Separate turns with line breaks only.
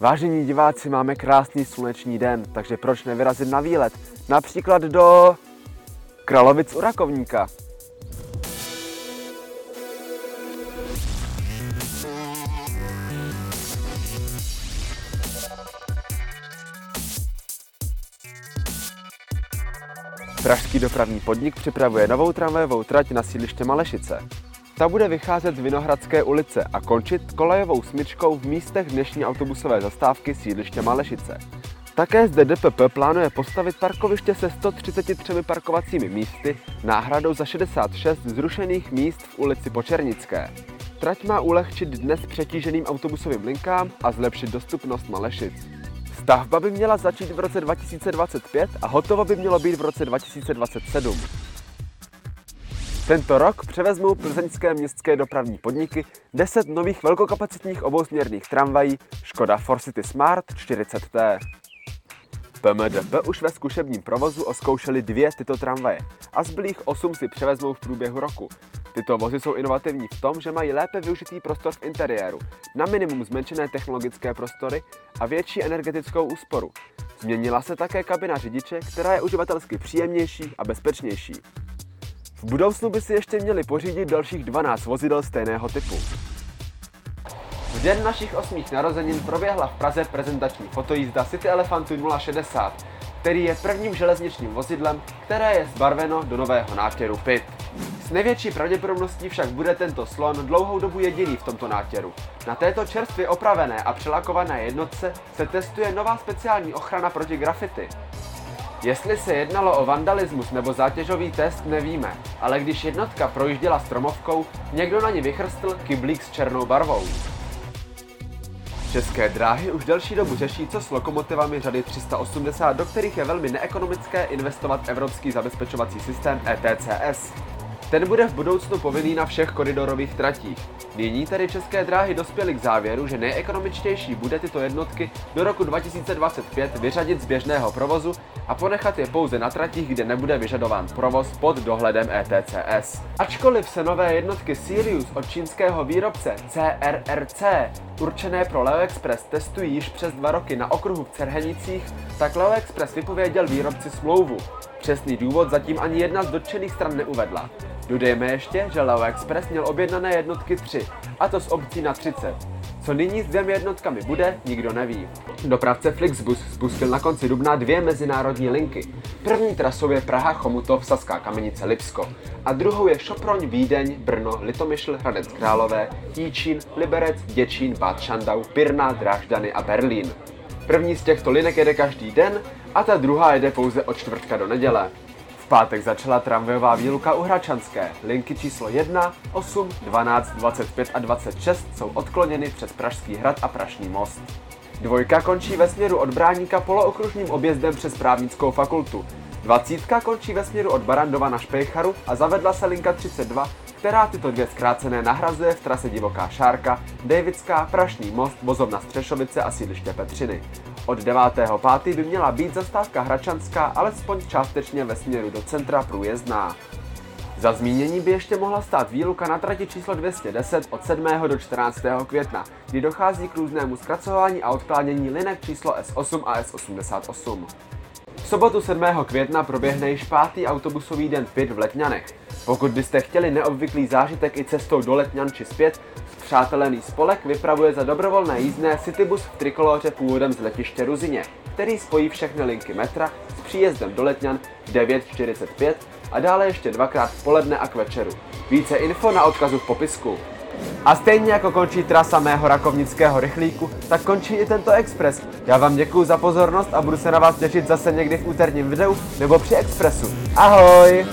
Vážení diváci, máme krásný sluneční den, takže proč nevyrazit na výlet? Například do Kralovic u Rakovníka. Pražský dopravní podnik připravuje novou tramvajovou trať na sídliště Malešice. Ta bude vycházet z Vinohradské ulice a končit kolejovou smyčkou v místech dnešní autobusové zastávky sídliště Malešice. Také zde DPP plánuje postavit parkoviště se 133 parkovacími místy náhradou za 66 zrušených míst v ulici Počernické. Trať má ulehčit dnes přetíženým autobusovým linkám a zlepšit dostupnost Malešic. Stavba by měla začít v roce 2025 a hotovo by mělo být v roce 2027. Tento rok převezmou plzeňské městské dopravní podniky 10 nových velkokapacitních obousměrných tramvají Škoda Forcity Smart 40T. PMDP už ve zkušebním provozu oskoušeli dvě tyto tramvaje a zbylých 8 si převezmou v průběhu roku. Tyto vozy jsou inovativní v tom, že mají lépe využitý prostor v interiéru, na minimum zmenšené technologické prostory a větší energetickou úsporu. Změnila se také kabina řidiče, která je uživatelsky příjemnější a bezpečnější. V budoucnu by si ještě měli pořídit dalších 12 vozidel stejného typu. V den našich osmých narozenin proběhla v Praze prezentační fotojízda City Elefantu 060, který je prvním železničním vozidlem, které je zbarveno do nového nátěru PIT. S největší pravděpodobností však bude tento slon dlouhou dobu jediný v tomto nátěru. Na této čerstvě opravené a přelakované jednotce se testuje nová speciální ochrana proti grafity. Jestli se jednalo o vandalismus nebo zátěžový test, nevíme, ale když jednotka projížděla stromovkou, někdo na ní vychrstl kyblík s černou barvou. České dráhy už delší dobu řeší, co s lokomotivami řady 380, do kterých je velmi neekonomické investovat evropský zabezpečovací systém ETCS. Ten bude v budoucnu povinný na všech koridorových tratích. Nyní tedy České dráhy dospěly k závěru, že nejekonomičtější bude tyto jednotky do roku 2025 vyřadit z běžného provozu a ponechat je pouze na tratích, kde nebude vyžadován provoz pod dohledem ETCS. Ačkoliv se nové jednotky Sirius od čínského výrobce CRRC určené pro Leo Express testují již přes dva roky na okruhu v Cerhenicích, tak Leo Express vypověděl výrobci smlouvu. Přesný důvod zatím ani jedna z dotčených stran neuvedla. Dodejme ještě, že Leo Express měl objednané jednotky 3, a to z obcí na 30. Co nyní s dvěmi jednotkami bude, nikdo neví. Dopravce Flixbus spustil na konci dubna dvě mezinárodní linky. První trasou je Praha, Chomutov, Saská Kamenice, Lipsko a druhou je Šoproň, Vídeň, Brno, Litomyšl, Hradec Králové, Jíčín, Liberec, Děčín, Bad Šandau, Pirna, Drážďany a Berlín. První z těchto linek jede každý den a ta druhá jede pouze od čtvrtka do neděle. Pátek začala tramvajová výluka u Hračanské. Linky číslo 1, 8, 12, 25 a 26 jsou odkloněny přes Pražský hrad a Prašný most. Dvojka končí ve směru od Bráníka polookružním objezdem přes právnickou fakultu. Dvacítka končí ve směru od Barandova na Špejcharu a zavedla se linka 32, která tyto dvě zkrácené nahrazuje v trase Divoká Šárka, Davidská, Prašný most, vozovna Střešovice a sídliště Petřiny. Od 9.5. by měla být zastávka Hračanská alespoň částečně ve směru do centra průjezdná. Za zmínění by ještě mohla stát výluka na trati číslo 210 od 7. do 14. května, kdy dochází k různému zkracování a odklánění linek číslo S8 a S88. Sobotu 7. května proběhne již pátý autobusový den PIT v Letňanech. Pokud byste chtěli neobvyklý zážitek i cestou do Letňan či zpět, Přátelený spolek vypravuje za dobrovolné jízdné Citybus v trikoloře původem z letiště Ruzině, který spojí všechny linky metra s příjezdem do Letňan v 9.45 a dále ještě dvakrát v poledne a k večeru. Více info na odkazu v popisku. A stejně jako končí trasa mého rakovnického rychlíku, tak končí i tento Express. Já vám děkuji za pozornost a budu se na vás těšit zase někdy v úterním videu nebo při Expressu. Ahoj!